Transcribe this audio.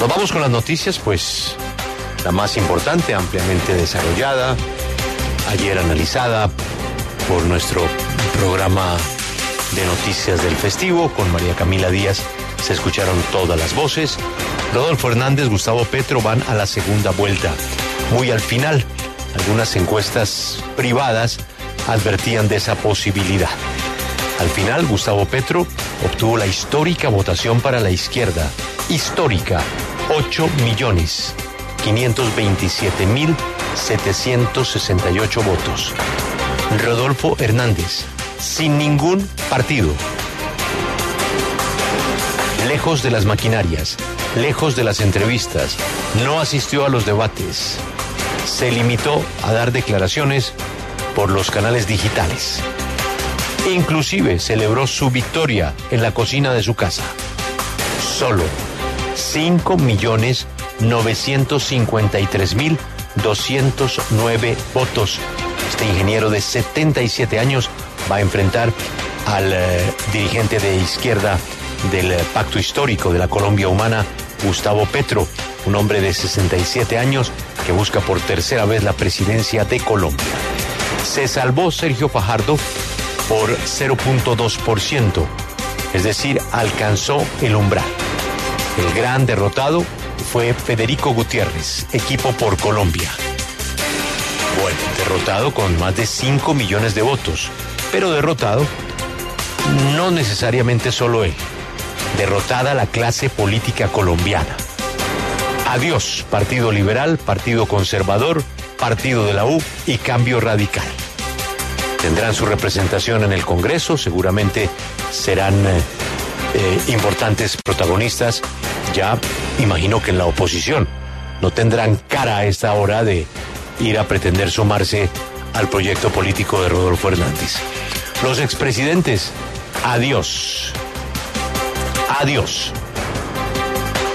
Nos vamos con las noticias, pues la más importante, ampliamente desarrollada, ayer analizada por nuestro programa de noticias del festivo con María Camila Díaz. Se escucharon todas las voces. Rodolfo Hernández, Gustavo Petro van a la segunda vuelta. Muy al final, algunas encuestas privadas advertían de esa posibilidad. Al final, Gustavo Petro obtuvo la histórica votación para la izquierda. Histórica. 8 millones 527 mil 768 votos. Rodolfo Hernández, sin ningún partido. Lejos de las maquinarias, lejos de las entrevistas, no asistió a los debates. Se limitó a dar declaraciones por los canales digitales. Inclusive celebró su victoria en la cocina de su casa. Solo 5 millones 953 mil 209 votos. Este ingeniero de 77 años va a enfrentar al eh, dirigente de izquierda del eh, Pacto Histórico de la Colombia Humana, Gustavo Petro, un hombre de 67 años que busca por tercera vez la presidencia de Colombia. Se salvó Sergio Fajardo por 0.2%, es decir, alcanzó el umbral. El gran derrotado fue Federico Gutiérrez, equipo por Colombia. Bueno, derrotado con más de 5 millones de votos, pero derrotado no necesariamente solo él, derrotada la clase política colombiana. Adiós, Partido Liberal, Partido Conservador, Partido de la U y Cambio Radical. Tendrán su representación en el Congreso, seguramente serán eh, eh, importantes protagonistas, ya imagino que en la oposición no tendrán cara a esta hora de ir a pretender sumarse al proyecto político de Rodolfo Hernández. Los expresidentes, adiós. Adiós.